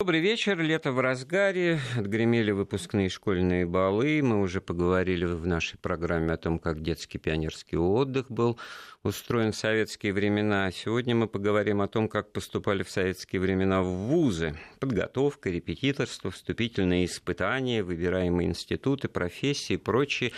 Добрый вечер, лето в разгаре, отгремели выпускные школьные балы, мы уже поговорили в нашей программе о том, как детский пионерский отдых был устроен в советские времена. Сегодня мы поговорим о том, как поступали в советские времена в вузы. Подготовка, репетиторство, вступительные испытания, выбираемые институты, профессии и прочие.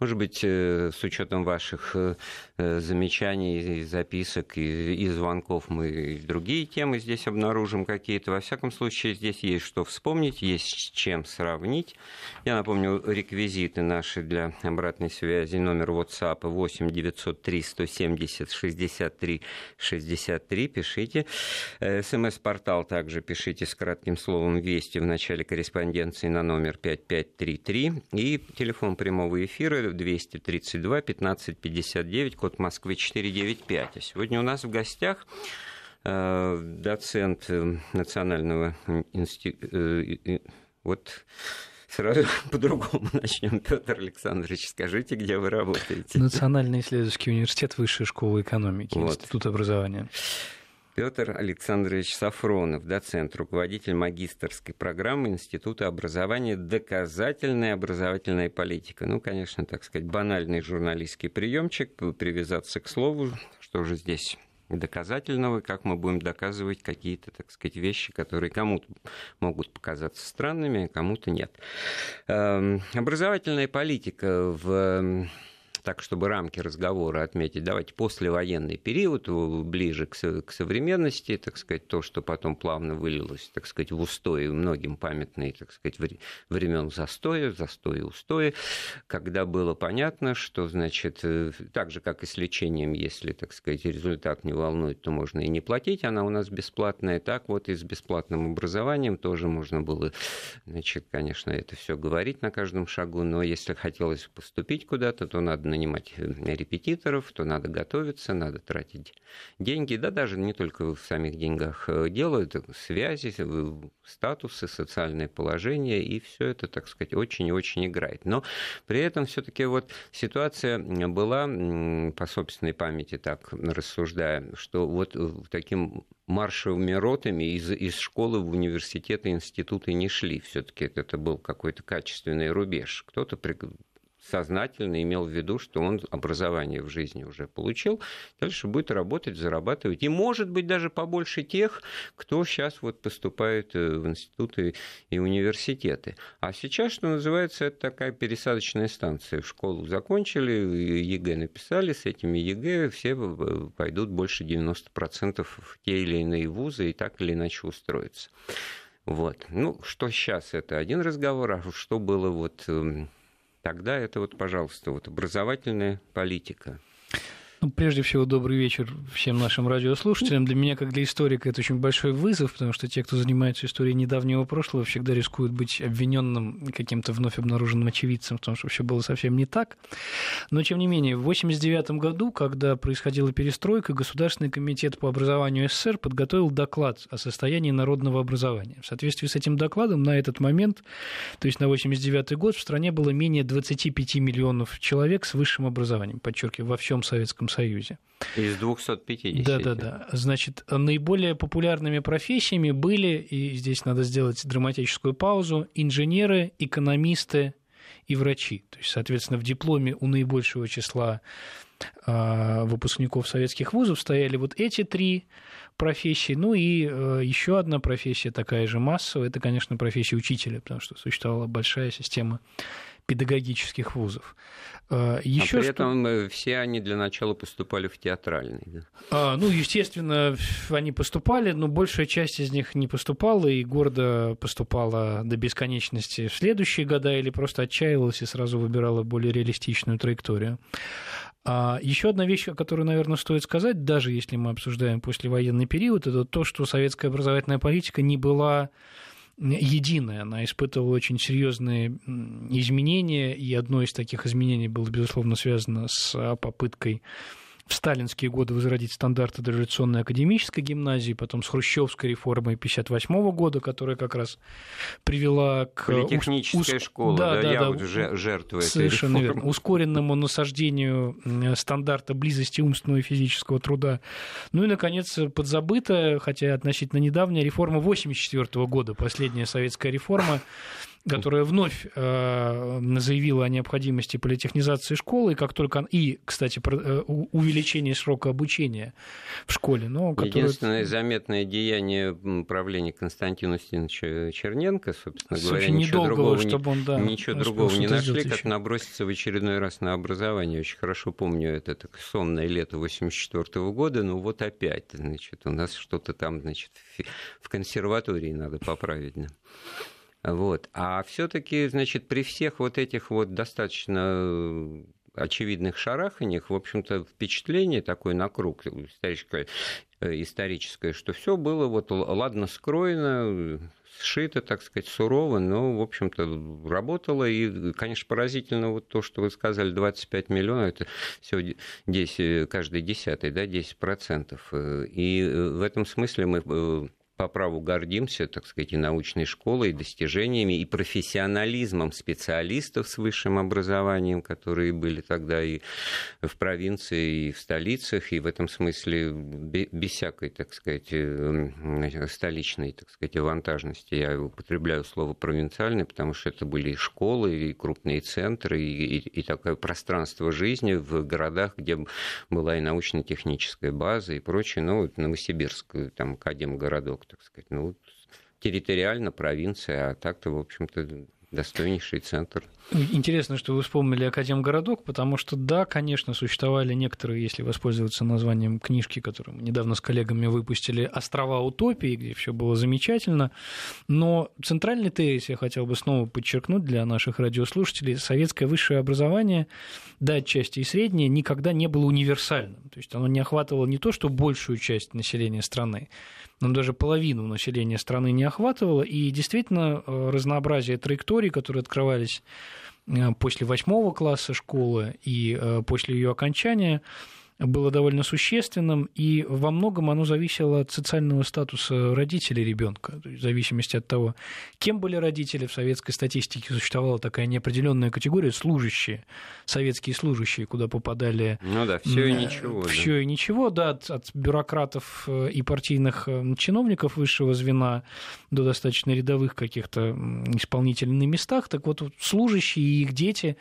Может быть, э, с учетом ваших э, э, замечаний, записок и звонков мы другие темы здесь обнаружим какие-то. Во всяком случае, здесь есть что вспомнить, есть с чем сравнить. Я напомню, реквизиты наши для обратной связи. Номер WhatsApp 8 903 107 70 63 63. Пишите. Э, СМС-портал также пишите с кратким словом «Вести» в начале корреспонденции на номер 5533. И телефон прямого эфира 232 15 59, код Москвы 495. А сегодня у нас в гостях доцент э, Национального института вот Сразу по-другому начнем. Петр Александрович, скажите, где вы работаете? Национальный исследовательский университет Высшей школы экономики, вот. Институт образования. Петр Александрович Сафронов, доцент, руководитель магистрской программы Института образования «Доказательная образовательная политика». Ну, конечно, так сказать, банальный журналистский приемчик, привязаться к слову, что же здесь доказательного, как мы будем доказывать какие-то, так сказать, вещи, которые кому-то могут показаться странными, а кому-то нет. Эм, образовательная политика в так, чтобы рамки разговора отметить, давайте послевоенный период, ближе к, к современности, так сказать, то, что потом плавно вылилось, так сказать, в устои многим памятные, так сказать, времен застоя, застоя, устоя, когда было понятно, что, значит, э, так же, как и с лечением, если, так сказать, результат не волнует, то можно и не платить, она у нас бесплатная, так вот и с бесплатным образованием тоже можно было, значит, конечно, это все говорить на каждом шагу, но если хотелось поступить куда-то, то надо нанимать э, репетиторов, то надо готовиться, надо тратить деньги, да даже не только в самих деньгах э, дело, это связи, э, статусы, социальное положение, и все это, так сказать, очень и очень играет. Но при этом все-таки вот ситуация была, по собственной памяти так рассуждая, что вот таким маршевыми ротами из, из школы в университеты, институты не шли. Все-таки это был какой-то качественный рубеж. Кто-то сознательно имел в виду, что он образование в жизни уже получил, дальше будет работать, зарабатывать. И, может быть, даже побольше тех, кто сейчас вот поступает э, в институты и университеты. А сейчас, что называется, это такая пересадочная станция. В школу закончили, ЕГЭ написали, с этими ЕГЭ все пойдут больше 90% в те или иные вузы и так или иначе устроятся. Вот. Ну, что сейчас, это один разговор, а что было вот эм, тогда это вот, пожалуйста, вот образовательная политика. Ну, прежде всего, добрый вечер всем нашим радиослушателям. Для меня, как для историка, это очень большой вызов, потому что те, кто занимается историей недавнего прошлого, всегда рискуют быть обвиненным каким-то вновь обнаруженным очевидцем в том, что все было совсем не так. Но, тем не менее, в 1989 году, когда происходила перестройка, Государственный комитет по образованию СССР подготовил доклад о состоянии народного образования. В соответствии с этим докладом на этот момент, то есть на 1989 год, в стране было менее 25 миллионов человек с высшим образованием, подчеркиваю, во всем Советском Союзе. Из 250. Да, да, да. Значит, наиболее популярными профессиями были, и здесь надо сделать драматическую паузу, инженеры, экономисты и врачи. То есть, соответственно, в дипломе у наибольшего числа а, выпускников советских вузов стояли вот эти три профессии. Ну и э, еще одна профессия такая же массовая, это, конечно, профессия учителя, потому что существовала большая система педагогических вузов. Еще а при этом что... Э, все они для начала поступали в театральный. Да? А, ну, естественно, они поступали, но большая часть из них не поступала и гордо поступала до бесконечности в следующие года или просто отчаивалась и сразу выбирала более реалистичную траекторию. А еще одна вещь, о которой, наверное, стоит сказать, даже если мы обсуждаем послевоенный период, это то, что советская образовательная политика не была единая. Она испытывала очень серьезные изменения, и одно из таких изменений было, безусловно, связано с попыткой в сталинские годы возродить стандарты дореволюционной академической гимназии, потом с хрущевской реформой 1958 года, которая как раз привела к... Политехническая уж... школа, да, да, да, да вот жертва Совершенно верно. Ускоренному насаждению стандарта близости умственного и физического труда. Ну и, наконец, подзабытая, хотя относительно недавняя, реформа 1984 года, последняя советская реформа, которая вновь э, заявила о необходимости политехнизации школы, и как только и, кстати, про, э, увеличение срока обучения в школе. Но которое... Единственное заметное деяние правления Константина Устиновича Черненко, собственно говоря, ничего другого, чтобы он, да, ничего другого не нашли, как еще. наброситься в очередной раз на образование. Очень хорошо помню это так, сонное лето 84 года, но вот опять, значит, у нас что-то там, значит, в консерватории надо поправить. Да. Вот. А все-таки, значит, при всех вот этих вот достаточно очевидных шараханиях, в общем-то, впечатление такое на круг историческое, э, историческое что все было вот ладно скроено, сшито, так сказать, сурово, но, в общем-то, работало. И, конечно, поразительно вот то, что вы сказали, 25 миллионов, это всего 10, каждый десятый, да, 10 процентов. Э, и э, в этом смысле мы по праву гордимся, так сказать, и научной школой, и достижениями, и профессионализмом специалистов с высшим образованием, которые были тогда и в провинции, и в столицах, и в этом смысле без всякой, так сказать, э, столичной, так сказать, авантажности. Я употребляю слово провинциальный, потому что это были и школы, и крупные центры, и, и, и такое пространство жизни в городах, где была и научно-техническая база и прочее. Ну, вот Новосибирск, там, Академгородок так сказать. Ну, территориально провинция, а так-то, в общем-то, достойнейший центр. Интересно, что вы вспомнили Академгородок, потому что, да, конечно, существовали некоторые, если воспользоваться названием книжки, которую мы недавно с коллегами выпустили, «Острова утопии», где все было замечательно, но центральный тезис я хотел бы снова подчеркнуть для наших радиослушателей. Советское высшее образование, да, отчасти и среднее, никогда не было универсальным. То есть оно не охватывало не то, что большую часть населения страны, но даже половину населения страны не охватывало, и действительно э, разнообразие траекторий, которые открывались э, после восьмого класса школы и э, после ее окончания, было довольно существенным, и во многом оно зависело от социального статуса родителей ребенка, в зависимости от того, кем были родители. В советской статистике существовала такая неопределенная категория служащие, советские служащие, куда попадали... Ну да, все и ничего. Все да. и ничего, да, от, от бюрократов э, и партийных э, чиновников высшего звена до достаточно рядовых каких-то исполнителей на местах. Так вот, служащие и их дети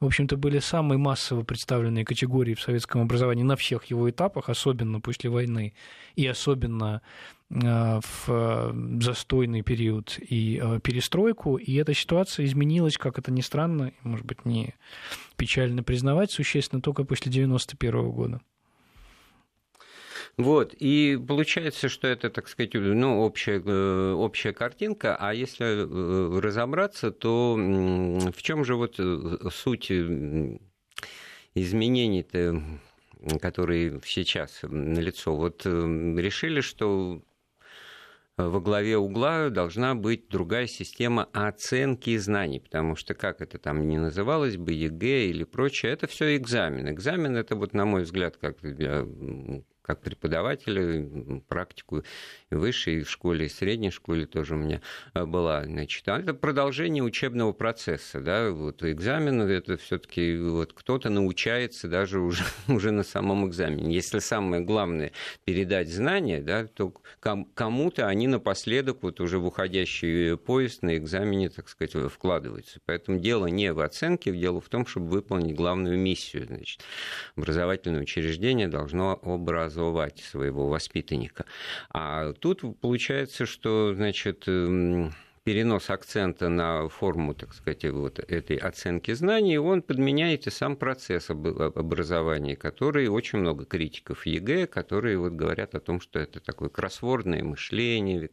в общем-то, были самые массово представленные категории в советском образовании на всех его этапах, особенно после войны и особенно э, в э, застойный период и э, перестройку, и эта ситуация изменилась, как это ни странно, может быть, не печально признавать, существенно только после 1991 года. Вот, и получается, что это, так сказать, ну, общая, э, общая картинка, а если э, разобраться, то в чем же вот э, суть изменений-то, которые сейчас налицо? Вот решили, что во главе угла должна быть другая система оценки знаний, потому что как это там ни называлось бы, ЕГЭ или прочее, это все экзамен. Экзамен это вот, на мой взгляд, как для как преподавателя, практику и в высшей школе, и в средней школе тоже у меня э, была. Значит, а это продолжение учебного процесса. Да? Вот экзамен это все-таки вот кто-то научается даже уже, уже на самом экзамене. Если самое главное передать знания, да, то кому-то они напоследок вот уже в уходящий поезд на экзамене, так сказать, вкладываются. Поэтому дело не в оценке, дело в том, чтобы выполнить главную миссию. Значит, образовательное учреждение должно образовать образовать своего воспитанника. А тут получается, что, значит, эм, перенос акцента на форму, так сказать, вот этой оценки знаний, он подменяет и сам процесс образования, который очень много критиков ЕГЭ, которые вот говорят о том, что это такое кроссвордное мышление,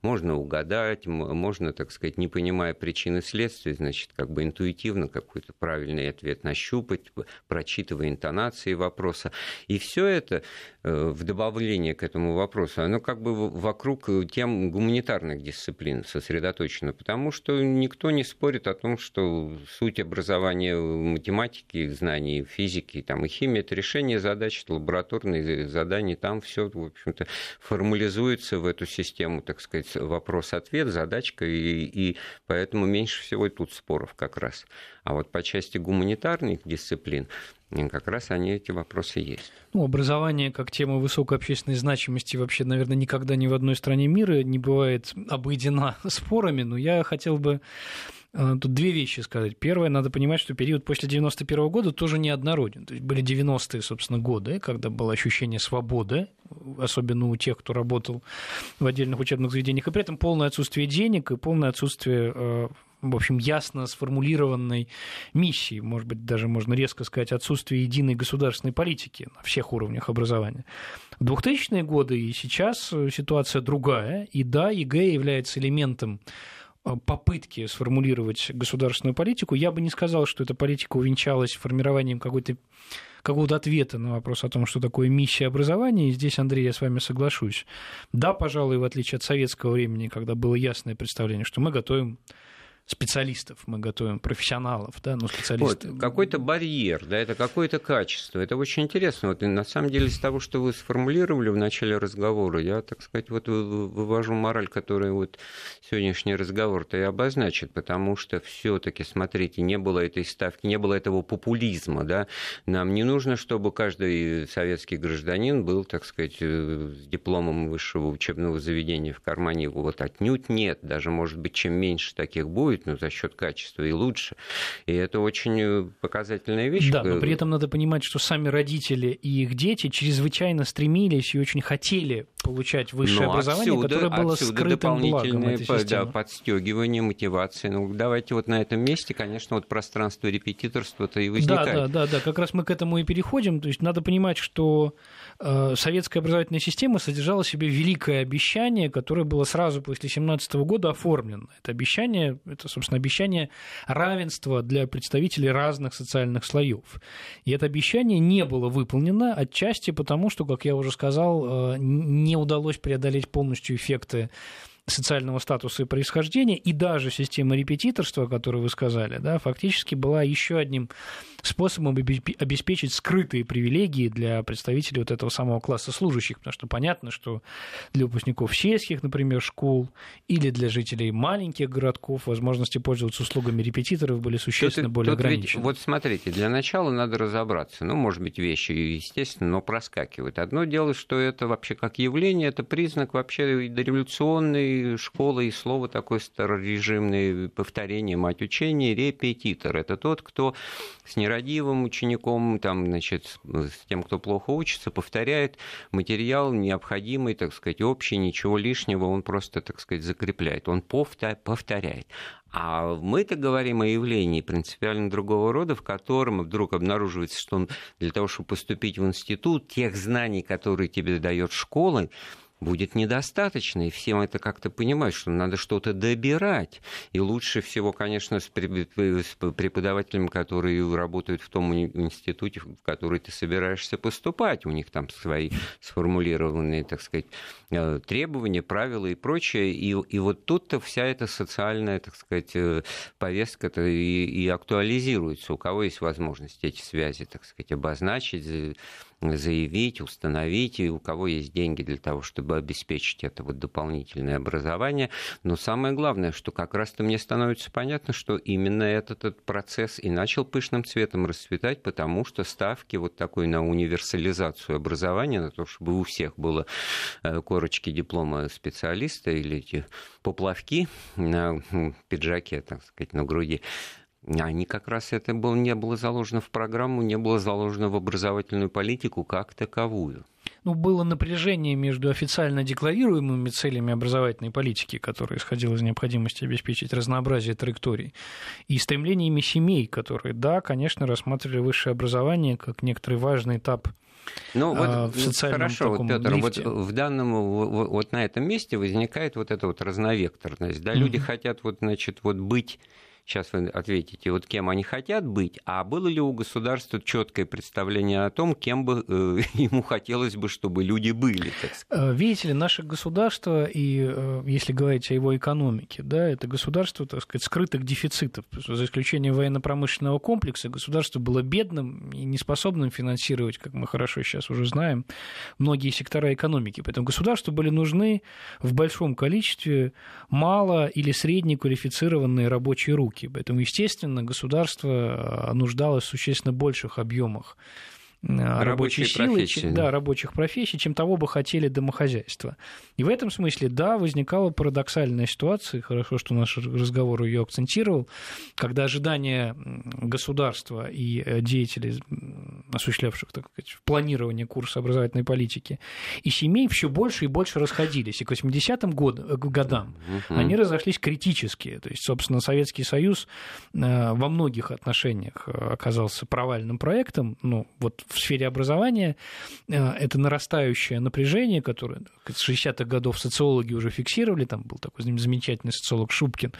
можно угадать, можно, так сказать, не понимая причины следствия, значит, как бы интуитивно какой-то правильный ответ нащупать, прочитывая интонации вопроса. И все это э, в добавление к этому вопросу, оно как бы вокруг тем гуманитарных дисциплин сосредоточено сосредоточено, потому что никто не спорит о том, что суть образования математики, знаний физики там, и химии – это решение задач, лабораторные задания, там все, в общем-то, формализуется в эту систему, так сказать, вопрос-ответ, задачка, и, и поэтому меньше всего и тут споров как раз. А вот по части гуманитарных дисциплин как раз они эти вопросы есть. Ну, образование как тема высокой общественной значимости вообще, наверное, никогда ни в одной стране мира не бывает обойдена спорами, но я хотел бы э, Тут две вещи сказать. Первое, надо понимать, что период после 91 года тоже неоднороден. То есть были 90-е, собственно, годы, когда было ощущение свободы, особенно у тех, кто работал в отдельных учебных заведениях, и при этом полное отсутствие денег и полное отсутствие э, в общем, ясно сформулированной миссии, может быть, даже можно резко сказать, отсутствие единой государственной политики на всех уровнях образования. В 2000-е годы и сейчас ситуация другая, и да, ЕГЭ является элементом э, попытки сформулировать государственную политику, я бы не сказал, что эта политика увенчалась формированием какой-то какого-то ответа на вопрос о том, что такое миссия образования, и здесь, Андрей, я с вами соглашусь. Да, пожалуй, в отличие от советского времени, когда было ясное представление, что мы готовим специалистов, мы готовим профессионалов, да, ну, специалисты. Вот, какой-то барьер, да, это какое-то качество. Это очень интересно. Вот, на самом деле, из того, что вы сформулировали в начале разговора, я, так сказать, вот вывожу мораль, которую вот сегодняшний разговор-то и обозначит, потому что все таки смотрите, не было этой ставки, не было этого популизма, да. Нам не нужно, чтобы каждый советский гражданин был, так сказать, э, с дипломом высшего учебного заведения в кармане. Вот отнюдь нет. Даже, может быть, чем меньше таких будет, будет, но за счет качества и лучше. И это очень э, показательная вещь. Да, но при этом надо понимать, что сами родители и их дети чрезвычайно стремились и очень хотели получать высшее но образование, отсюда, которое было отсюда скрытым благом этой системы. Да, подстегивание, мотивация. Ну, давайте вот на этом месте, конечно, вот пространство репетиторства-то и возникает. Да, да, да, да, как раз мы к этому и переходим. То есть надо понимать, что Э, советская образовательная система содержала в себе великое обещание, которое было сразу после 17 года оформлено. Это обещание, это, собственно, обещание равенства для представителей разных социальных слоев. И это обещание не было выполнено отчасти потому, что, как я уже сказал, э, не удалось преодолеть полностью эффекты социального статуса и происхождения, и даже система репетиторства, которую вы сказали, да, фактически была еще одним способом обеспечить скрытые привилегии для представителей вот этого самого класса служащих, потому что понятно, что для выпускников сельских, например, школ или для жителей маленьких городков возможности пользоваться услугами репетиторов были существенно тут, более тут ограничены. Ведь, вот смотрите, для начала надо разобраться. Ну, может быть, вещи, естественно, но проскакивают. Одно дело, что это вообще как явление, это признак вообще дореволюционной школы и слово такое старорежимное повторение, мать учения, репетитор. Это тот, кто с нерадивым учеником, там, значит, с тем, кто плохо учится, повторяет материал необходимый, так сказать, общий, ничего лишнего, он просто, так сказать, закрепляет, он повторяет. А мы-то говорим о явлении принципиально другого рода, в котором вдруг обнаруживается, что для того, чтобы поступить в институт, тех знаний, которые тебе дает школа, будет недостаточно, и всем это как-то понимают, что надо что-то добирать. И лучше всего, конечно, с преподавателями, которые работают в том институте, в который ты собираешься поступать. У них там свои сформулированные, так сказать, э, требования, правила и прочее. И, и вот тут-то вся эта социальная, так сказать, э, повестка-то и, и актуализируется. У кого есть возможность эти связи, так сказать, обозначить, заявить, установить, и у кого есть деньги для того, чтобы обеспечить это вот дополнительное образование. Но самое главное, что как раз-то мне становится понятно, что именно этот, этот процесс и начал пышным цветом расцветать, потому что ставки вот такой на универсализацию образования, на то, чтобы у всех было э, корочки диплома специалиста или эти поплавки на пиджаке, так сказать, на груди, они как раз это было, не было заложено в программу, не было заложено в образовательную политику как таковую. Ну, было напряжение между официально декларируемыми целями образовательной политики, которая исходила из необходимости обеспечить разнообразие траекторий, и стремлениями семей, которые, да, конечно, рассматривали высшее образование как некоторый важный этап ну, вот, а, в социальном хорошо, вот, Петр, лифте. вот в данном, вот, вот на этом месте возникает вот эта вот разновекторность. Да? Mm-hmm. Люди хотят вот, значит, вот быть сейчас вы ответите, вот кем они хотят быть, а было ли у государства четкое представление о том, кем бы э, ему хотелось бы, чтобы люди были, так сказать? Видите ли, наше государство, и если говорить о его экономике, да, это государство, так сказать, скрытых дефицитов, за исключением военно-промышленного комплекса, государство было бедным и неспособным финансировать, как мы хорошо сейчас уже знаем, многие сектора экономики. Поэтому государству были нужны в большом количестве мало или среднеквалифицированные рабочие руки. Поэтому, естественно, государство нуждалось в существенно больших объемах рабочей силы, чем, да, рабочих профессий, чем того бы хотели домохозяйства. И в этом смысле, да, возникала парадоксальная ситуация, хорошо, что наш разговор ее акцентировал, когда ожидания государства и э, деятелей, осуществлявших так сказать, планирование курса образовательной политики, и семей все больше и больше расходились. И к 80-м год, э, годам угу. они разошлись критически. То есть, собственно, Советский Союз во многих отношениях оказался провальным проектом, ну, вот в сфере образования. Э, это нарастающее напряжение, которое с 60-х годов социологи уже фиксировали, там был такой замечательный социолог Шубкин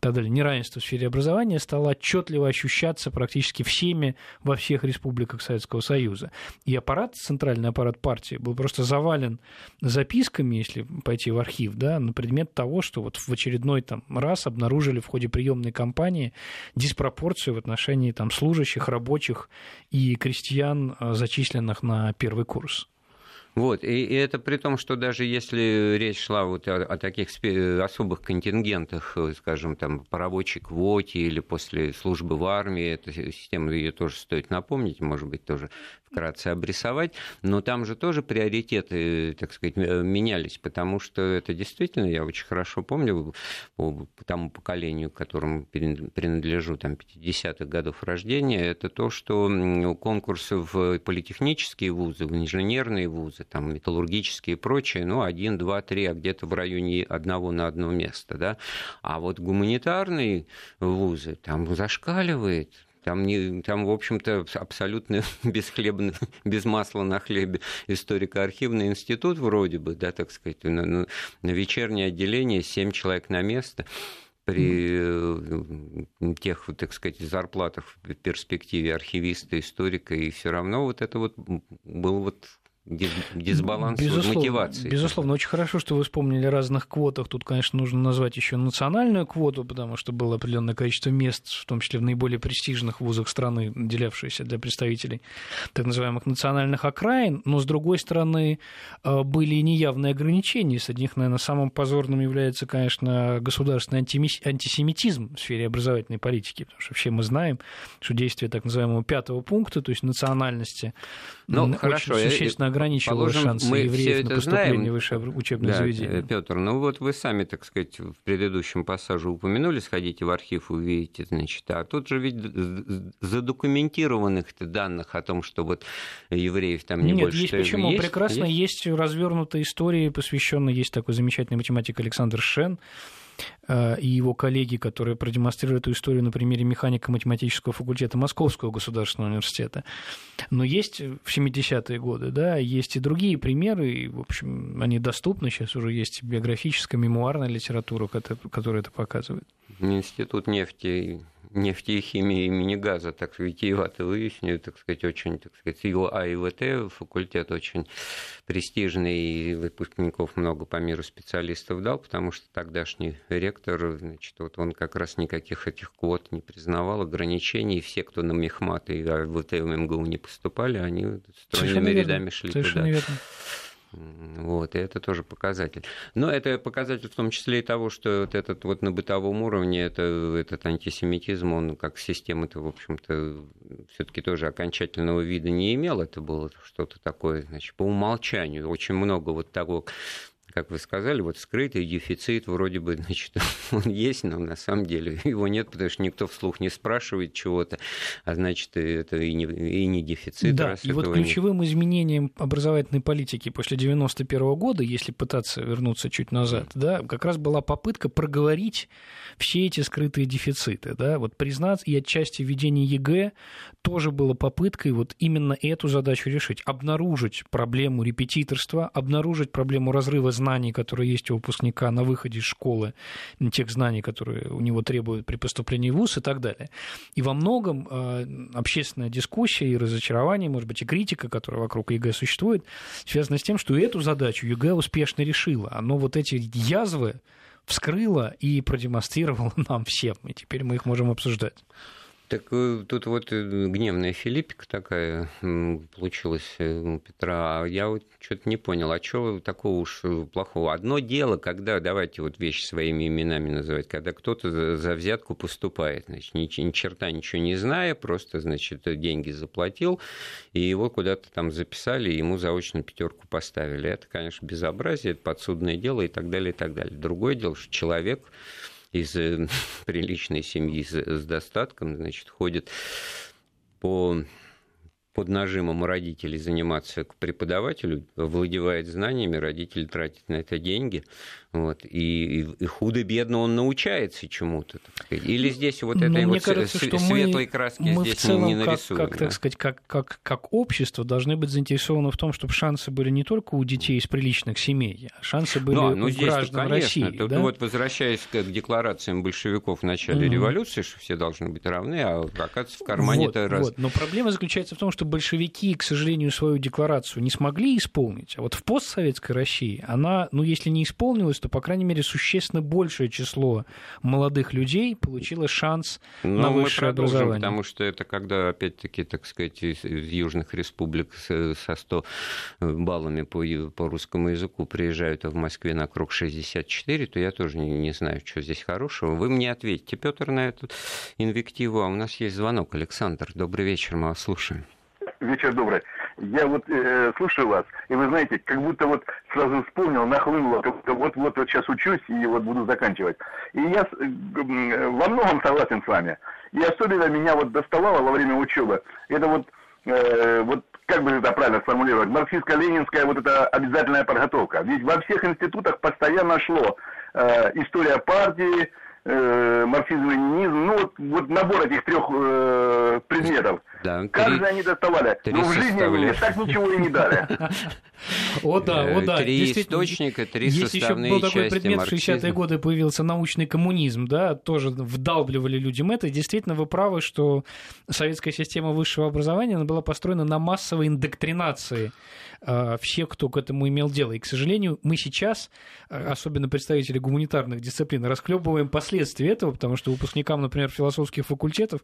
так далее, неравенство в сфере образования стало отчетливо ощущаться практически всеми во всех республиках Советского Союза. И аппарат, центральный аппарат партии был просто завален записками, если пойти в архив, да, на предмет того, что вот в очередной там раз обнаружили в ходе приемной кампании диспропорцию в отношении там служащих, рабочих и крестьян зачисленных на первый курс. Вот, и, и это при том, что даже если речь шла вот о, о таких особых контингентах, э, скажем, там, по рабочей квоте или после службы в армии, эта система, ее тоже стоит напомнить, может быть, тоже вкратце обрисовать, но там же тоже приоритеты, так сказать, менялись, потому что это действительно, я очень хорошо помню, по тому поколению, которому принадлежу, там, 50-х годов рождения, это то, что конкурсы в политехнические вузы, в инженерные вузы, там, металлургические и прочее, ну, один, два, три, а где-то в районе одного на одно место, да, а вот гуманитарные вузы, там зашкаливает, там, не, там в общем-то, абсолютно без, хлеба, без масла на хлебе. Историко-архивный институт вроде бы, да, так сказать, на, на, вечернее отделение 7 человек на место. При э, тех, так сказать, зарплатах в перспективе архивиста, историка, и все равно вот это вот был вот дисбаланс безусловно, мотивации. Безусловно, очень хорошо, что вы вспомнили о разных квотах. Тут, конечно, нужно назвать еще национальную квоту, потому что было определенное количество мест, в том числе в наиболее престижных вузах страны, делявшиеся для представителей так называемых национальных окраин. Но, с другой стороны, э, были и неявные ограничения. Среди них, наверное, самым позорным является, конечно, государственный антисемитизм в сфере образовательной политики. Потому что все мы знаем, что действие так называемого пятого пункта, то есть национальности, ну, очень хорошо, существенно ограничивало Положим, шансы мы евреев все это на поступление знаем. в высшее учебное да, заведение. Петр, ну вот вы сами, так сказать, в предыдущем пассаже упомянули, сходите в архив, увидите, значит, а тут же ведь задокументированных данных о том, что вот евреев там не Нет, больше. есть почему? Есть? Прекрасно есть, есть развернутая история, посвященная, есть такой замечательный математик Александр Шен, Э, и его коллеги, которые продемонстрировали эту историю на примере механико-математического факультета Московского государственного университета. Но есть в 70-е годы, да, есть и другие примеры, и, в общем, они доступны, сейчас уже есть биографическая, мемуарная литература, которая это показывает. Институт нефти нефти и химии имени газа, так витиевато выясню, так сказать, очень, так сказать, его АИВТ, факультет очень престижный, и выпускников много по миру специалистов дал, потому что тогдашний ректор, значит, вот он как раз никаких этих квот не признавал, ограничений, все, кто на мехмат и АИВТ в МГУ не поступали, они стройными рядами шли Совершенно туда. Верно. Вот, и это тоже показатель. Но это показатель в том числе и того, что вот этот вот на бытовом уровне это, этот антисемитизм, он как система-то, в общем-то, все таки тоже окончательного вида не имел. Это было что-то такое, значит, по умолчанию. Очень много вот того как вы сказали, вот скрытый дефицит вроде бы, значит, он есть, но на самом деле его нет, потому что никто вслух не спрашивает чего-то, а значит, это и не, и не дефицит. Да, и вот ключевым нет. изменением образовательной политики после 91 года, если пытаться вернуться чуть назад, да, как раз была попытка проговорить все эти скрытые дефициты, да, вот признаться, и отчасти введение ЕГЭ тоже было попыткой вот именно эту задачу решить, обнаружить проблему репетиторства, обнаружить проблему разрыва знаний, знаний, которые есть у выпускника на выходе из школы, тех знаний, которые у него требуют при поступлении в ВУЗ и так далее. И во многом э, общественная дискуссия и разочарование, может быть, и критика, которая вокруг ЕГЭ существует, связана с тем, что эту задачу ЕГЭ успешно решила. Оно вот эти язвы вскрыло и продемонстрировало нам всем, и теперь мы их можем обсуждать. Так э, тут вот э, гневная Филиппика такая получилась э, у Петра. А я вот что-то не понял, а что такого уж плохого? Одно дело, когда, давайте вот вещи своими именами называть, когда кто-то за взятку поступает, значит, ни, ни черта ничего не зная, просто, значит, деньги заплатил, и его куда-то там записали, ему заочно пятерку поставили. Это, конечно, безобразие, это подсудное дело и так далее, и так далее. Другое дело, что человек из э, приличной семьи с, с достатком, значит, ходит по под нажимом родителей заниматься к преподавателю, владевает знаниями, родители тратят на это деньги, вот, и, и худо-бедно он научается чему-то. Или здесь вот этой вот кажется, что светлой мы, краски мы здесь в целом, не нарисуем. Как, как, да? так сказать, как, как, как общество должны быть заинтересованы в том, чтобы шансы были не только у детей из приличных семей, а шансы были да, ну, у граждан конечно. России. Тут да? вот возвращаясь к декларациям большевиков в начале угу. революции, что все должны быть равны, а оказывается в кармане вот, это вот. раз. Но проблема заключается в том, что большевики, к сожалению, свою декларацию не смогли исполнить, а вот в постсоветской России она, ну, если не исполнилась, то, по крайней мере, существенно большее число молодых людей получило шанс Но на высшее мы образование. Потому что это когда, опять-таки, так сказать, из, из южных республик со 100 баллами по, по русскому языку приезжают в Москве на круг 64, то я тоже не, не знаю, что здесь хорошего. Вы мне ответьте, Петр, на эту инвективу. А у нас есть звонок. Александр, добрый вечер, мы вас слушаем. Вечер добрый. Я вот э, слушаю вас, и вы знаете, как будто вот сразу вспомнил, нахлынуло, вот, вот, вот сейчас учусь и вот буду заканчивать. И я э, во многом согласен с вами. И особенно меня вот доставало во время учебы, это вот, э, вот как бы это правильно сформулировать, марксистско-ленинская вот эта обязательная подготовка. Ведь во всех институтах постоянно шло э, история партии, э, марксизм, ленинизм, ну вот, вот набор этих трех э, предметов. Да, как три, же они доставали? Ну, в жизни они так ничего и не дали. О да, о да. Три источника, три Есть еще был такой предмет, в 60-е годы появился научный коммунизм, да, тоже вдалбливали людям это. Действительно, вы правы, что советская система высшего образования она была построена на массовой индоктринации э, всех, кто к этому имел дело. И, к сожалению, мы сейчас, э, особенно представители гуманитарных дисциплин, расхлебываем последствия этого, потому что выпускникам, например, философских факультетов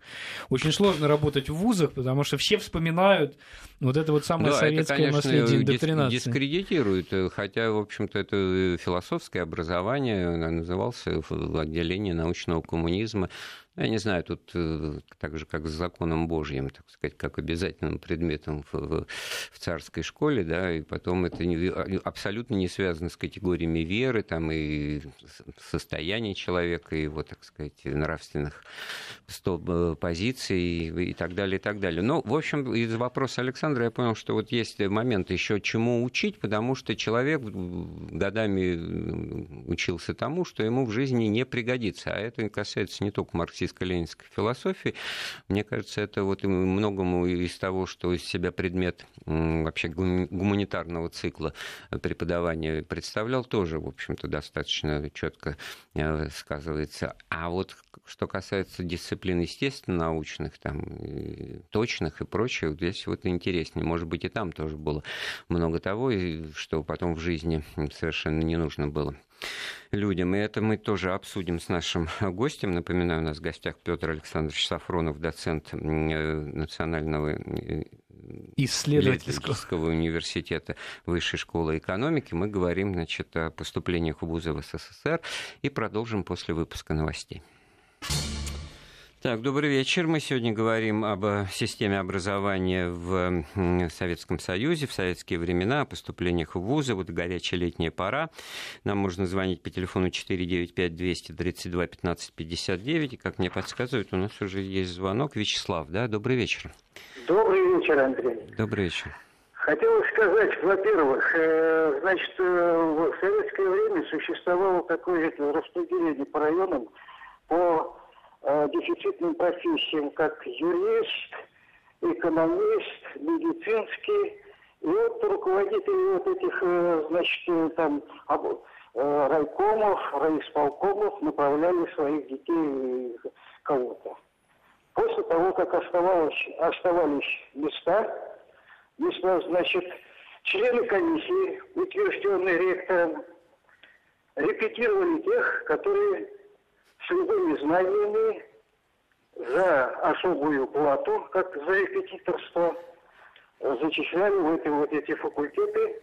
очень сложно работать в вузах, потому что все вспоминают вот это вот самое да, советское это, конечно, наследие индоктринации. дискредитирует, э, хотя, в общем-то, это философское образование, назывался в отделении научного коммунизма. Я не знаю, тут э, так же, как с законом Божьим, так сказать, как обязательным предметом в, в, царской школе, да, и потом это не, а, абсолютно не связано с категориями веры, там, и состояния человека, его, так сказать, нравственных э, позиций и, и так далее, и так далее. Но, в общем, из вопроса Александра я понял, что вот есть момент еще чему учить, потому что человек годами учился тому, что ему в жизни не пригодится, а это касается не только марксизма, марксистско-ленинской философии. Мне кажется, это вот многому из того, что из себя предмет вообще гуманитарного цикла преподавания представлял, тоже, в общем-то, достаточно четко сказывается. А вот что касается дисциплин естественно-научных, там, точных и прочих, здесь вот интереснее. Может быть, и там тоже было много того, что потом в жизни совершенно не нужно было людям. И это мы тоже обсудим с нашим гостем. Напоминаю, у нас в гостях Петр Александрович Сафронов, доцент э, Национального э, исследовательского университета Высшей школы экономики. Мы говорим значит, о поступлениях в вузы в СССР и продолжим после выпуска новостей. Так, добрый вечер. Мы сегодня говорим об э, системе образования в Советском Союзе, в советские времена, о поступлениях в вузы. Вот горячая летняя пора. Нам можно звонить по телефону 495-232-1559. И, как мне подсказывают, у нас уже есть звонок. Вячеслав, да? Добрый вечер. Добрый вечер, Андрей. Добрый вечер. Хотелось сказать, во-первых, э, значит, э, в советское время существовало такое распределение по районам по э, дефицитным профессиям, как юрист, экономист, медицинский И вот руководители вот этих, э, значит, там, райкомов, райисполкомов направляли своих детей кого-то. После того, как оставалось, оставались места, места, значит, члены комиссии, утвержденные ректором, репетировали тех, которые с любыми знаниями за особую плату, как за репетиторство, зачисляли в эти вот эти факультеты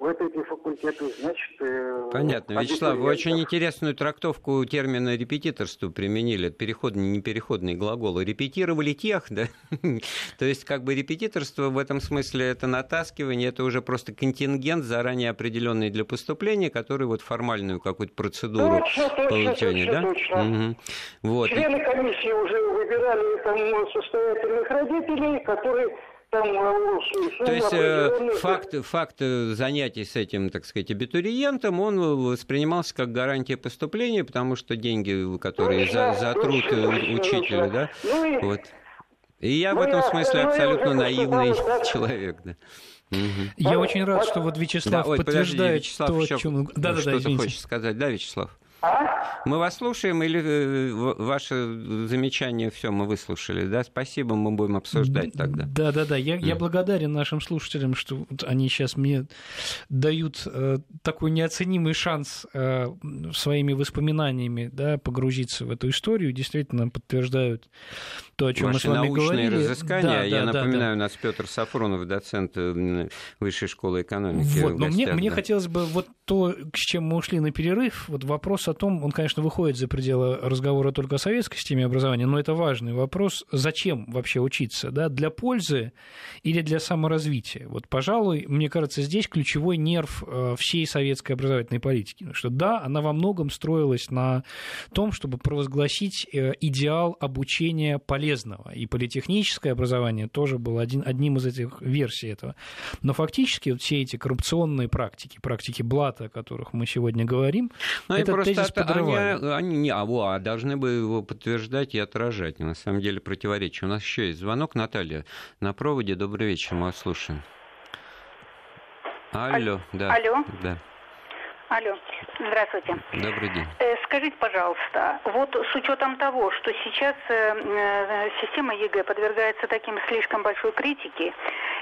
вот эти факультеты, значит... Э, Понятно. Вячеслав, вы очень интересную трактовку термина репетиторство применили. Переходный, непереходный глагол. Репетировали тех, да? То есть, как бы репетиторство в этом смысле это натаскивание, это уже просто контингент, заранее определенный для поступления, который вот формальную какую-то процедуру точно, получения, точно, да? Точно. Угу. Вот. Члены комиссии уже выбирали там состоятельных родителей, которые там, э, То есть э, факт, факт э, занятий с этим, так сказать, абитуриентом, он воспринимался как гарантия поступления, потому что деньги, которые точно, за, за труд точно, учителя, точно. да? Ну и... Вот. И я ну, в этом смысле абсолютно наивный человек, да. Угу. Я очень рад, что вот Вячеслав да, ой, подтверждает Вячеслав то, о чем... Да, да, да, что-то хочешь сказать, да, Вячеслав? А? Мы вас слушаем или э, ваше замечание все мы выслушали, да? Спасибо, мы будем обсуждать тогда. Да, да, да. Я, mm. я благодарен нашим слушателям, что они сейчас мне дают э, такой неоценимый шанс э, своими воспоминаниями да, погрузиться в эту историю. Действительно подтверждают то, о чем мы с вами говорили. разыскания. Да, я да, напоминаю, да, у нас Петр Сафронов, доцент Высшей школы экономики. Вот, но гостях, мне, да. мне хотелось бы вот то, с чем мы ушли на перерыв, вот вопрос о том, он, конечно, выходит за пределы разговора только о советской системе образования, но это важный вопрос, зачем вообще учиться, да, для пользы или для саморазвития. Вот, пожалуй, мне кажется, здесь ключевой нерв э, всей советской образовательной политики, что да, она во многом строилась на том, чтобы провозгласить э, идеал обучения полезного, и политехническое образование тоже было один, одним из этих версий этого. Но фактически вот все эти коррупционные практики, практики блата, о которых мы сегодня говорим, Но это просто тезис подрывали. Они, они не, а, а должны бы его подтверждать и отражать. На самом деле противоречие. У нас еще есть звонок. Наталья на проводе. Добрый вечер, мы вас слушаем. Алло, да. Алло. Да. Алло, здравствуйте. Добрый день. Э, скажите, пожалуйста, вот с учетом того, что сейчас э, э, система ЕГЭ подвергается таким слишком большой критике,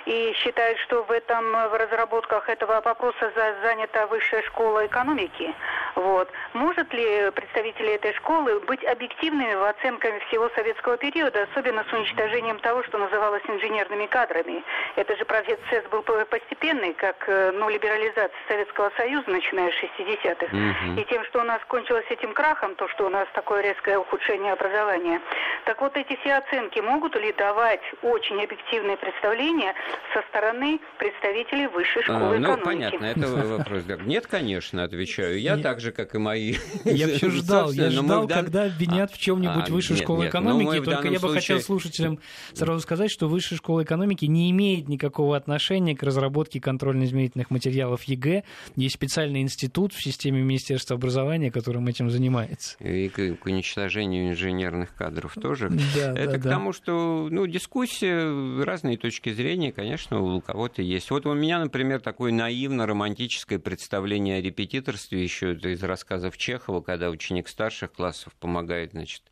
и считают, что в этом в разработках этого вопроса занята высшая школа экономики. Вот. Может ли представители этой школы быть объективными в оценках всего советского периода, особенно с уничтожением того, что называлось инженерными кадрами? Это же процесс был постепенный, как ну, либерализация Советского Союза, начиная с 60-х. Угу. И тем, что у нас кончилось этим крахом, то, что у нас такое резкое ухудшение образования. Так вот, эти все оценки могут ли давать очень объективные представления со стороны представителей высшей школы а, ну, экономики. понятно, это вопрос. Нет, конечно, отвечаю. Я так же, как и мои. Я все ждал, я ждал, когда обвинят в чем-нибудь а, высшую школу экономики. Только я бы хотел слушателям сразу сказать, что высшая школа экономики не имеет никакого отношения к разработке контрольно-измерительных материалов ЕГЭ. Есть специальный институт в системе Министерства образования, которым этим занимается. И к, уничтожению инженерных кадров тоже. Да, это к тому, что ну, дискуссия, разные точки зрения, конечно, конечно, у кого-то есть. Вот у меня, например, такое наивно-романтическое представление о репетиторстве еще из рассказов Чехова, когда ученик старших классов помогает, значит,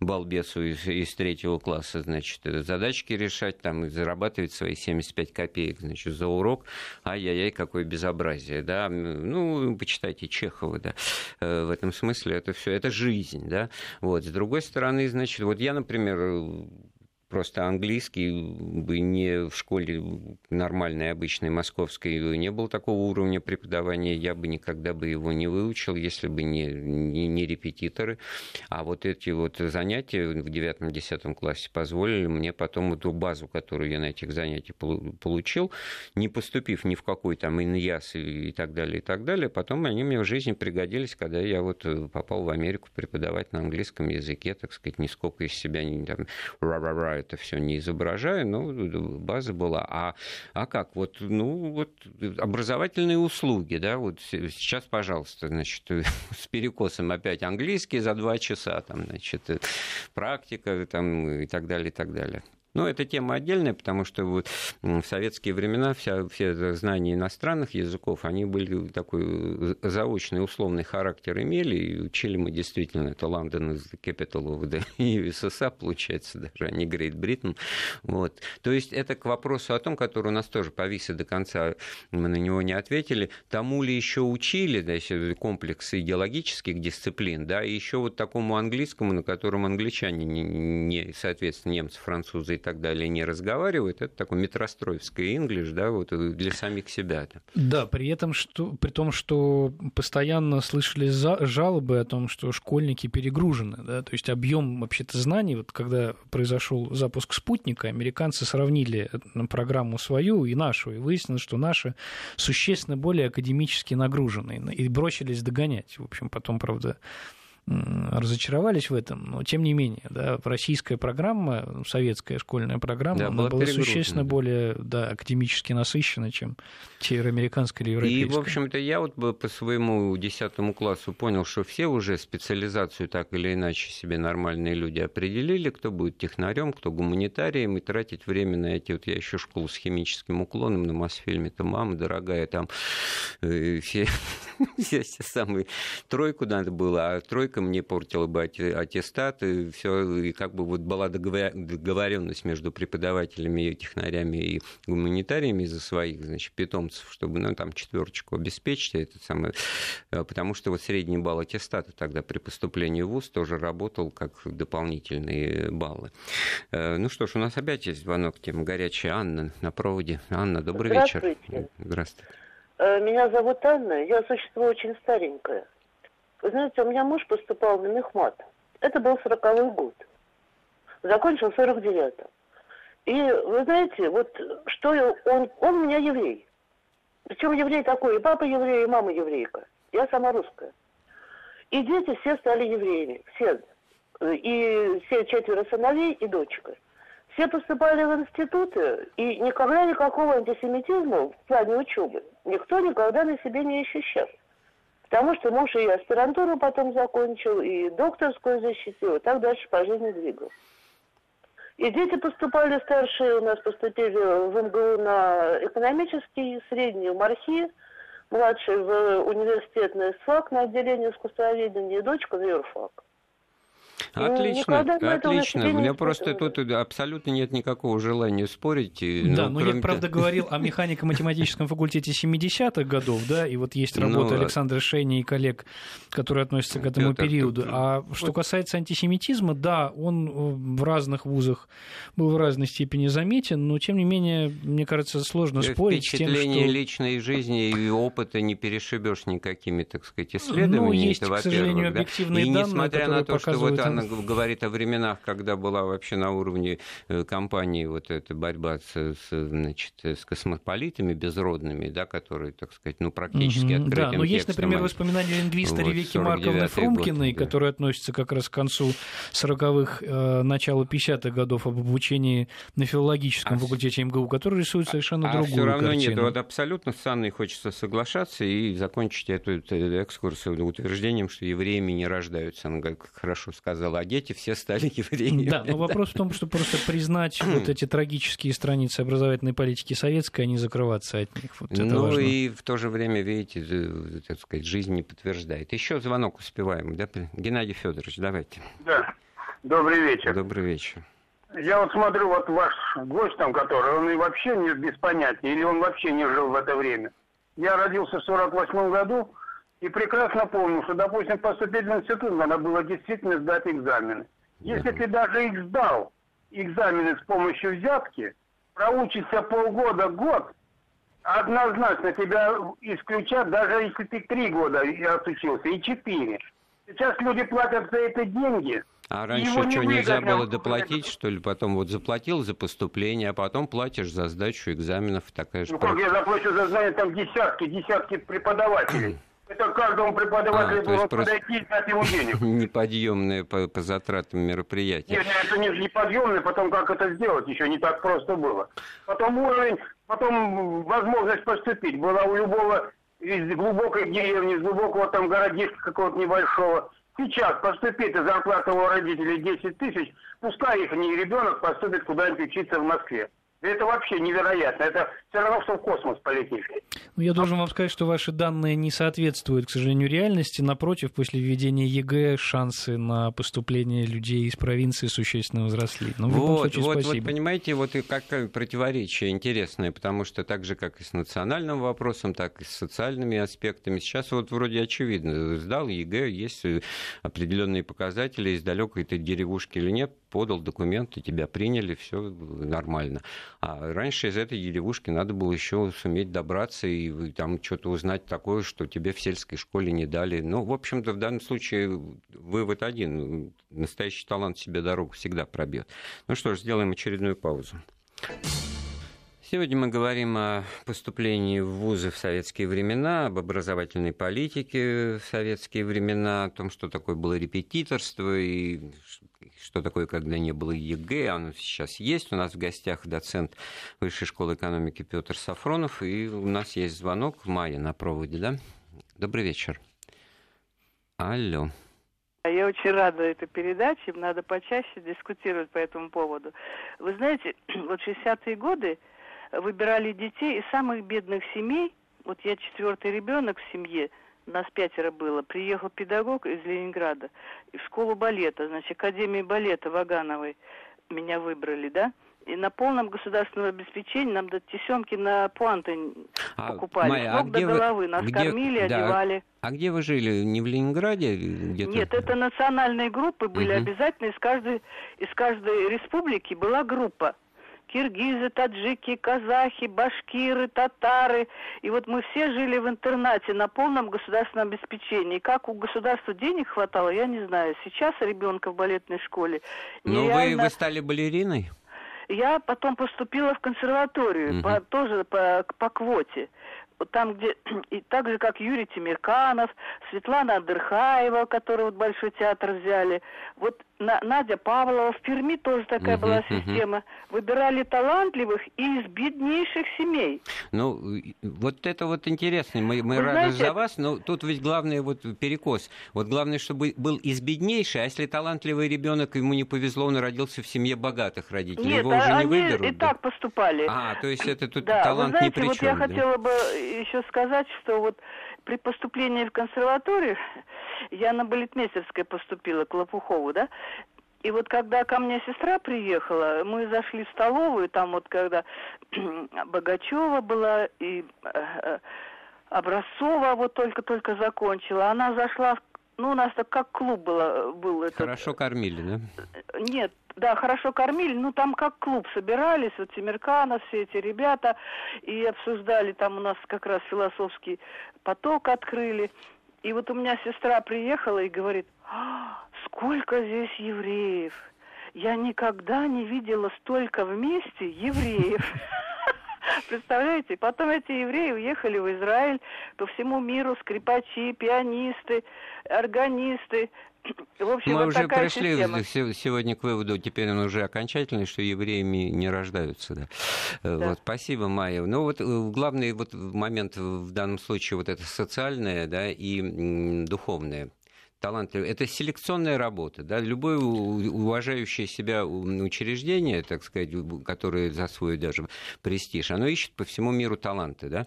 балбесу из, из третьего класса, значит, задачки решать там и зарабатывать свои 75 копеек, значит, за урок. Ай-яй-яй, какое безобразие, да. Ну, почитайте Чехова, да. Э, в этом смысле это все, это жизнь, да. Вот. С другой стороны, значит, вот я, например, просто английский бы не в школе нормальной, обычной, московской, не был такого уровня преподавания, я бы никогда бы его не выучил, если бы не, не, не репетиторы. А вот эти вот занятия в девятом-десятом классе позволили мне потом эту базу, которую я на этих занятиях получил, не поступив ни в какой там иньяс и так далее, и так далее, потом они мне в жизни пригодились, когда я вот э, попал в Америку преподавать на английском языке, так сказать, нисколько из себя не там это все не изображаю, но база была. А, а как? Вот, ну, вот образовательные услуги, да, вот сейчас, пожалуйста, значит, с перекосом опять английский за два часа, там, значит, практика там, и так далее, и так далее. Но это тема отдельная, потому что вот в советские времена вся, все знания иностранных языков, они были такой заочный, условный характер имели, и учили мы действительно, это London is the capital of the USSR, получается, даже, а не Great Britain. Вот. То есть это к вопросу о том, который у нас тоже повис и до конца мы на него не ответили, тому ли еще учили, да, комплекс идеологических дисциплин, да, и еще вот такому английскому, на котором англичане, не, не, соответственно, немцы, французы так далее не разговаривают, это такой метростроевский инглиш, да, вот для самих себя. Да, да при этом, что, при том, что постоянно слышали за, жалобы о том, что школьники перегружены, да, то есть объем вообще-то знаний, вот когда произошел запуск спутника, американцы сравнили программу свою и нашу, и выяснилось, что наши существенно более академически нагружены, и бросились догонять. В общем, потом, правда, разочаровались в этом, но тем не менее, да, российская программа, советская школьная программа, да, она была, была существенно более да, академически насыщена, чем североамериканская или европейская. И, в общем-то, я вот по своему десятому классу понял, что все уже специализацию так или иначе себе нормальные люди определили, кто будет технарем, кто гуманитарием, и тратить время на эти, вот я еще школу с химическим уклоном на Мосфильме-то, мама дорогая, там э, все, все, самые тройку надо было, а тройка тройка мне портила бы аттестат, и все, и как бы вот была договоренность между преподавателями и технарями и гуманитариями за своих, значит, питомцев, чтобы, ну, там, четверочку обеспечить, это самое, э, потому что вот средний балл аттестата тогда при поступлении в ВУЗ тоже работал как дополнительные баллы. Э, ну что ж, у нас опять есть звонок, тема горячая. Анна на проводе. Анна, добрый Здравствуйте. вечер. Здравствуйте. Э, меня зовут Анна, я существо очень старенькое. Вы знаете, у меня муж поступал на мехмат. Это был сороковой год. Закончил сорок девятом. И вы знаете, вот что он, он у меня еврей. Причем еврей такой, и папа еврей, и мама еврейка. Я сама русская. И дети все стали евреями, все. И все четверо сыновей и дочка. Все поступали в институты, и никогда никакого антисемитизма в плане учебы никто никогда на себе не ощущал. Потому что муж и аспирантуру потом закончил, и докторскую защитил, и так дальше по жизни двигал. И дети поступали старшие, у нас поступили в МГУ на экономический, средний в МАРХИ, младший в университет на ИСФАК на отделение искусствоведения, и дочка в юрфак. Ну, отлично, отлично. У меня просто тут абсолютно нет никакого желания спорить. Да, ну, но я, правда, говорил о механико-математическом факультете 70-х годов, да, и вот есть работа ну, Александра Шейни и коллег, которые относятся к этому периоду. А что касается антисемитизма, да, он э, в разных вузах был в разной степени заметен, но, тем не менее, мне кажется, сложно спорить с тем, что... Впечатление личной жизни и опыта не перешибешь никакими, так сказать, исследованиями. Ну, есть, к сожалению, объективные да? данные, на то, что вот она говорит о временах, когда была вообще на уровне э, компании вот эта борьба с, с, значит, с космополитами безродными, да, которые, так сказать, ну, практически угу, Да, но есть, например, воспоминания лингвиста вот, Ревеки Марковны Фрумкиной, год, да. которые относятся как раз к концу 40-х, э, началу 50-х годов об обучении на филологическом а факультете МГУ, который рисует совершенно а другую все равно картину. нет, вот абсолютно с Анной хочется соглашаться и закончить эту, эту экскурсию утверждением, что евреями не рождаются. Она, как хорошо сказала, а дети все стали евреями. Да, но вопрос в том, что просто признать вот эти трагические страницы образовательной политики советской, а не закрываться от них. Вот ну важно. и в то же время, видите, так сказать, жизнь не подтверждает. Еще звонок успеваем, да? Геннадий Федорович, давайте. Да. Добрый вечер. Добрый вечер. Я вот смотрю, вот ваш гость там, который, он и вообще не без понятия, или он вообще не жил в это время. Я родился в 48 году, и прекрасно помню, что, допустим, поступить в институт надо было действительно сдать экзамены. Если ты даже их сдал, экзамены с помощью взятки, проучишься полгода, год, однозначно тебя исключат, даже если ты три года отучился, и четыре. Сейчас люди платят за это деньги. А раньше что, нельзя было доплатить, что ли? Потом вот заплатил за поступление, а потом платишь за сдачу экзаменов. Такая же ну как я заплачу за знание, там десятки, десятки преподавателей. Это каждому преподавателю а, было подойти и дать ему денег. Неподъемные по, по затратам мероприятия. Нет, это не неподъемное, потом как это сделать, еще не так просто было. Потом уровень, потом возможность поступить была у любого из глубокой деревни, из глубокого там городишка какого-то небольшого. сейчас поступит, и зарплата у родителей 10 тысяч, пускай их не ребенок поступит куда-нибудь учиться в Москве. Это вообще невероятно. Это все равно, что в космос полетишь. Ну, я должен вам сказать, что ваши данные не соответствуют, к сожалению, реальности. Напротив, после введения ЕГЭ шансы на поступление людей из провинции существенно возросли. Ну, в вот, случае, вот, спасибо. вот, понимаете, вот и какое противоречие интересное, потому что так же, как и с национальным вопросом, так и с социальными аспектами, сейчас вот вроде очевидно, сдал ЕГЭ, есть определенные показатели, из далекой ты деревушки или нет, подал документы, тебя приняли, все нормально. А раньше из этой деревушки надо было еще суметь добраться и там что-то узнать такое, что тебе в сельской школе не дали. Ну, в общем-то, в данном случае вывод один. Настоящий талант себе дорогу всегда пробьет. Ну что ж, сделаем очередную паузу. Сегодня мы говорим о поступлении в вузы в советские времена, об образовательной политике в советские времена, о том, что такое было репетиторство и что такое, когда не было ЕГЭ, оно сейчас есть. У нас в гостях доцент Высшей школы экономики Петр Сафронов, и у нас есть звонок Майя на проводе, да? Добрый вечер. Алло. Я очень рада этой передаче, надо почаще дискутировать по этому поводу. Вы знаете, вот 60-е годы выбирали детей из самых бедных семей. Вот я четвертый ребенок в семье, нас пятеро было. Приехал педагог из Ленинграда в школу балета, значит, Академии балета Вагановой меня выбрали, да? И на полном государственном обеспечении нам до тесемки на пуанты а, покупали. Майя, а до где головы. Вы, Нас где, кормили, да. одевали. А где вы жили? Не в Ленинграде? Где-то? Нет, это национальные группы были угу. обязательно. Из каждой, из каждой республики была группа киргизы, таджики, казахи, башкиры, татары. И вот мы все жили в интернате на полном государственном обеспечении. Как у государства денег хватало, я не знаю. Сейчас ребенка в балетной школе. Ну, нереально... вы, вы стали балериной? Я потом поступила в консерваторию, угу. по, тоже по, по квоте там, где, и так же, как Юрий Тимирканов, Светлана Адырхаева, которую вот Большой театр взяли, вот на, Надя Павлова, в Перми тоже такая uh-huh, была система. Uh-huh. Выбирали талантливых и из беднейших семей. Ну, вот это вот интересно. Мы, мы рады знаете, за вас, но тут ведь главный вот перекос. Вот главное, чтобы был из беднейшей, а если талантливый ребенок, ему не повезло, он родился в семье богатых родителей, Нет, его уже они не выберут. и да? так поступали. А, то есть это тут да, талант вы знаете, ни при вот чем, я да? хотела бы еще сказать, что вот при поступлении в консерваторию я на балетмейстерское поступила, к Лопухову, да, и вот когда ко мне сестра приехала, мы зашли в столовую, там вот когда Богачева была и э, Образцова вот только-только закончила, она зашла, ну у нас так как клуб было, был этот... Хорошо кормили, да? Нет, да, хорошо кормили, ну там как клуб собирались, вот Тимирканов, все эти ребята, и обсуждали, там у нас как раз философский поток открыли. И вот у меня сестра приехала и говорит, а, сколько здесь евреев. Я никогда не видела столько вместе евреев. Представляете? Потом эти евреи уехали в Израиль, по всему миру скрипачи, пианисты, органисты. В общем, Мы вот уже пришли система. сегодня к выводу, теперь он уже окончательный, что евреями не рождаются. Да. Э, да. Вот, спасибо, Майя. Ну вот э, главный вот момент в данном случае вот это социальное да, и духовное талантливый. Это селекционная работа. Да? Любое уважающее себя учреждение, так сказать, которое за свой даже престиж, оно ищет по всему миру таланты. Да?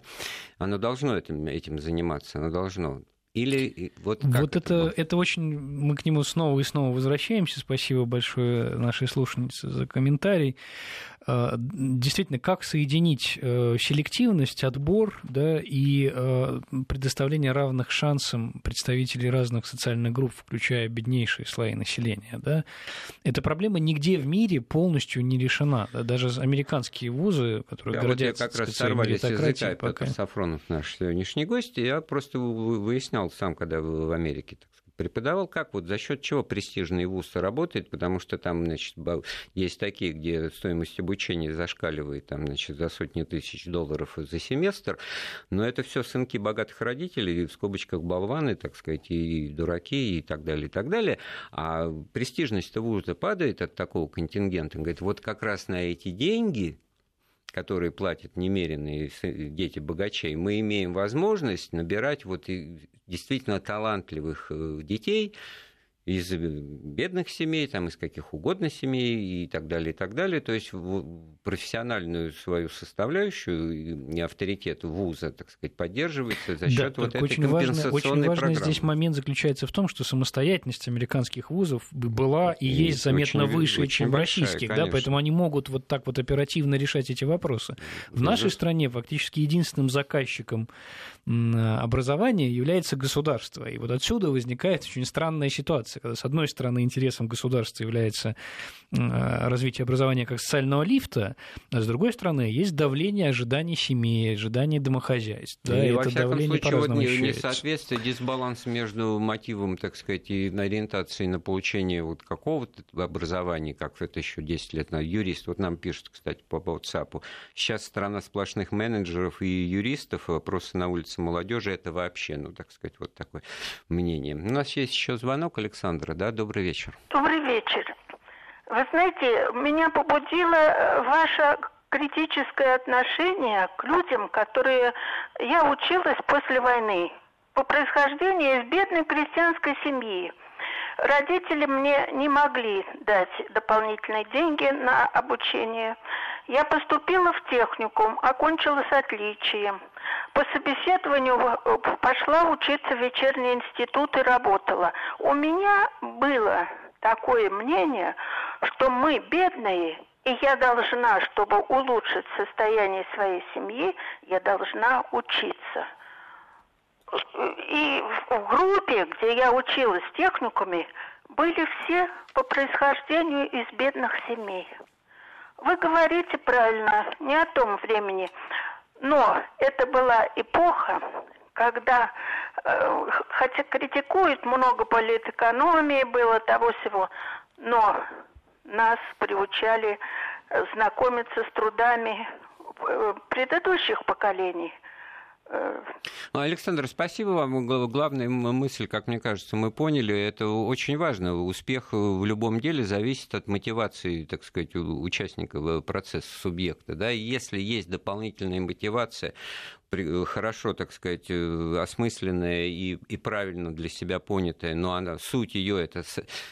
Оно должно этим, этим заниматься, оно должно. Или вот как Вот это, это, это очень... Мы к нему снова и снова возвращаемся. Спасибо большое нашей слушательнице за комментарий. А, действительно, как соединить э, селективность, отбор да, и э, предоставление равных шансов представителей разных социальных групп, включая беднейшие слои населения. Да? Эта проблема нигде в мире полностью не решена. Да? Даже американские вузы, которые да, гордятся... Вот я как раз сорвали с языка пока... Сафронов, наш сегодняшний гость, я просто выяснял сам, когда был в Америке, так преподавал, как вот за счет чего престижный вуз работает, потому что там, значит, есть такие, где стоимость обучения зашкаливает там, значит, за сотни тысяч долларов за семестр, но это все сынки богатых родителей, в скобочках болваны, так сказать, и дураки, и так далее, и так далее, а престижность вуза падает от такого контингента, он говорит, вот как раз на эти деньги которые платят немеренные дети богачей, мы имеем возможность набирать вот действительно талантливых э, детей, из бедных семей, там, из каких угодно семей и так далее, и так далее. То есть профессиональную свою составляющую и авторитет вуза, так сказать, поддерживается за счет да, вот этой очень компенсационной важный, очень важный программы. здесь момент заключается в том, что самостоятельность американских вузов была и, и есть заметно очень, выше, очень чем большая, российских, конечно. да, поэтому они могут вот так вот оперативно решать эти вопросы. В нашей стране фактически единственным заказчиком образования является государство. И вот отсюда возникает очень странная ситуация, когда, с одной стороны, интересом государства является развитие образования как социального лифта, а с другой стороны, есть давление ожиданий семьи, ожиданий домохозяйств. Да, и, это во всяком давление случае, вот не, несоответствие, дисбаланс между мотивом, так сказать, и ориентацией на получение вот какого-то образования, как это еще 10 лет назад, юрист, вот нам пишет, кстати, по WhatsApp, сейчас страна сплошных менеджеров и юристов, просто на улице молодежи это вообще, ну, так сказать, вот такое мнение. У нас есть еще звонок Александра, да, добрый вечер. Добрый вечер. Вы знаете, меня побудило э, ваше критическое отношение к людям, которые... Я училась после войны. По происхождению из бедной крестьянской семьи. Родители мне не могли дать дополнительные деньги на обучение. Я поступила в техникум, окончила с отличием. По собеседованию э, пошла учиться в вечерний институт и работала. У меня было такое мнение, что мы бедные, и я должна, чтобы улучшить состояние своей семьи, я должна учиться. И в группе, где я училась в техникуме, были все по происхождению из бедных семей. Вы говорите правильно, не о том времени, но это была эпоха, когда, э, хотя критикуют много политэкономии было того всего, но нас приучали э, знакомиться с трудами э, предыдущих поколений – Александр, спасибо вам. Главная мысль, как мне кажется, мы поняли, это очень важно. Успех в любом деле зависит от мотивации, так сказать, участника процесса, субъекта. Да? И если есть дополнительная мотивация хорошо, так сказать, э, осмысленная и, и правильно для себя понятая, но она, суть ее это,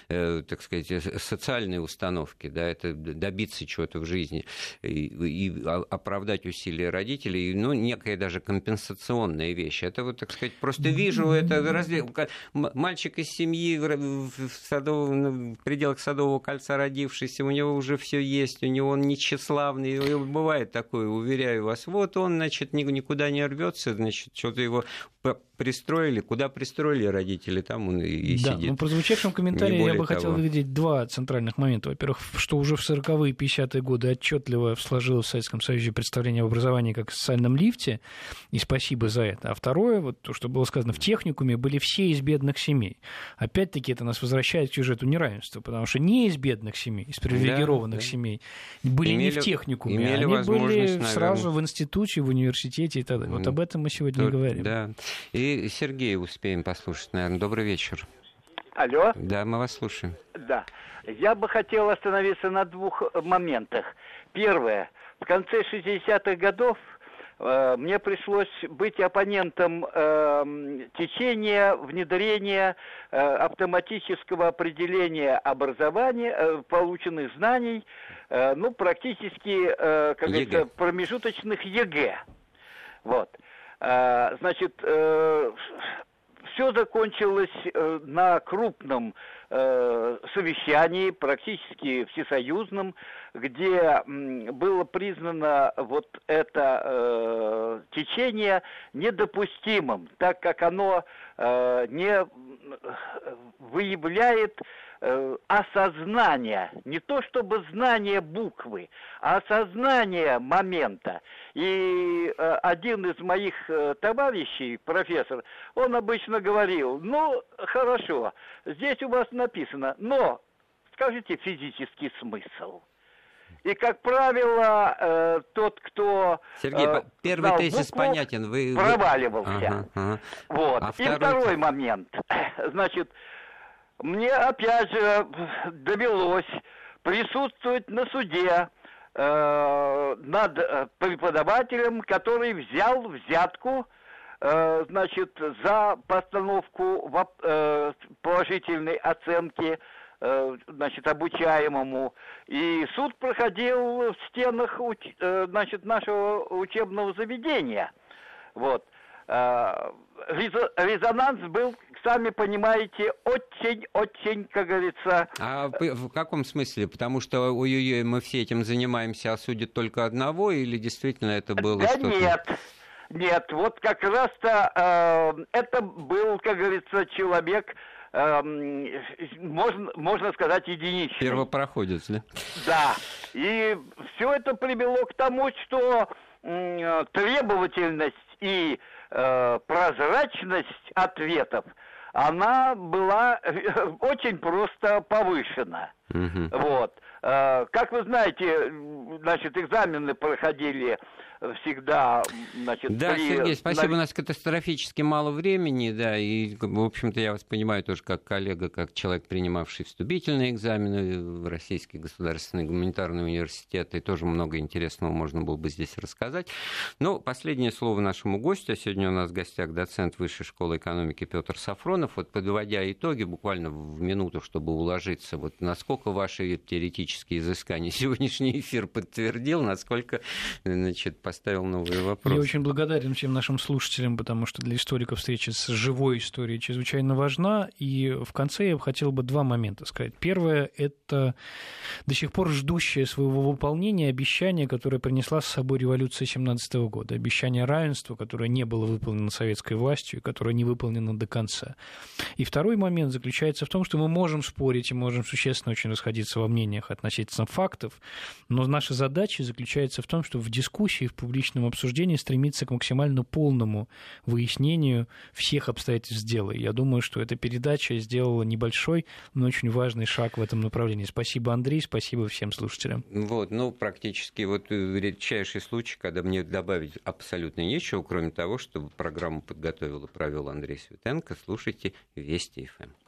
э, так сказать, социальные установки, да, это добиться чего-то в жизни и, и оправдать усилия родителей, ну, некая даже компенсационная вещь. Это вот, так сказать, просто вижу это раздел. Мальчик из семьи в, садовом, в пределах Садового кольца родившийся, у него уже все есть, у него он не тщеславный, бывает такое, уверяю вас. Вот он, значит, никуда не рвется, значит, что-то его пристроили, куда пристроили родители, там он и, да, сидит. Ну, по звучавшем комментарии я бы того. хотел выделить два центральных момента. Во-первых, что уже в 40-е и 50-е годы отчетливо сложилось в Советском Союзе представление об образовании как социальном лифте, и спасибо за это. А второе, вот то, что было сказано, в техникуме были все из бедных семей. Опять-таки это нас возвращает к сюжету неравенства, потому что не из бедных семей, из привилегированных да, да. семей были имели, не в техникуме, имели они были наверное... сразу в институте, в университете и так далее. Вот об этом мы сегодня Тут, говорим. Да. И Сергея успеем послушать, наверное. Добрый вечер. Алло? Да, мы вас слушаем. Да. Я бы хотел остановиться на двух моментах. Первое. В конце 60-х годов э, мне пришлось быть оппонентом э, течения внедрения э, автоматического определения образования, э, полученных знаний, э, ну, практически, э, как говорится, промежуточных ЕГЭ. Вот. А, значит, э, все закончилось э, на крупном э, совещании, практически всесоюзном, где было признано вот это течение недопустимым, так как оно не выявляет осознание, не то чтобы знание буквы, а осознание момента. И э, один из моих э, товарищей, профессор, он обычно говорил, ну, хорошо, здесь у вас написано, но скажите физический смысл. И, как правило, э, тот, кто... Сергей, э, первый тезис букву, понятен. Вы, проваливался. Ага, ага. Вот. А И второй... второй момент. Значит, мне опять же довелось присутствовать на суде э, над э, преподавателем, который взял взятку э, значит, за постановку э, положительной оценки э, значит, обучаемому. И суд проходил в стенах значит, нашего учебного заведения. Вот. Резонанс был, сами понимаете, очень-очень, как говорится... А в каком смысле? Потому что, ой-ой-ой, мы все этим занимаемся, а судят только одного, или действительно это было да что-то... нет, нет, вот как раз-то э, это был, как говорится, человек, э, можно, можно сказать, единичный. Первопроходец, да? Да, и все это привело к тому, что э, требовательность и э, прозрачность ответов, она была э, очень просто повышена. Угу. Вот. Э, как вы знаете, значит, экзамены проходили всегда, значит, Да, при... Сергей, спасибо, у нас катастрофически мало времени, да, и, в общем-то, я вас понимаю тоже как коллега, как человек, принимавший вступительные экзамены в Российский государственный гуманитарный университет, и тоже много интересного можно было бы здесь рассказать. Но последнее слово нашему гостю. А сегодня у нас в гостях доцент Высшей школы экономики Петр Сафронов. Вот подводя итоги, буквально в минуту, чтобы уложиться, вот насколько ваши теоретические изыскания сегодняшний эфир подтвердил, насколько, значит, поставил новые вопросы. Я очень благодарен всем нашим слушателям, потому что для историков встреча с живой историей чрезвычайно важна. И в конце я хотел бы два момента сказать. Первое – это до сих пор ждущее своего выполнения обещание, которое принесла с собой революция 17 года. Обещание равенства, которое не было выполнено советской властью и которое не выполнено до конца. И второй момент заключается в том, что мы можем спорить и можем существенно очень расходиться во мнениях относительно фактов, но наша задача заключается в том, что в дискуссии, в публичном обсуждении стремиться к максимально полному выяснению всех обстоятельств дела. Я думаю, что эта передача сделала небольшой, но очень важный шаг в этом направлении. Спасибо, Андрей, спасибо всем слушателям. Вот, ну, практически вот редчайший случай, когда мне добавить абсолютно нечего, кроме того, чтобы программу подготовил и провел Андрей Светенко. Слушайте Вести ФМ.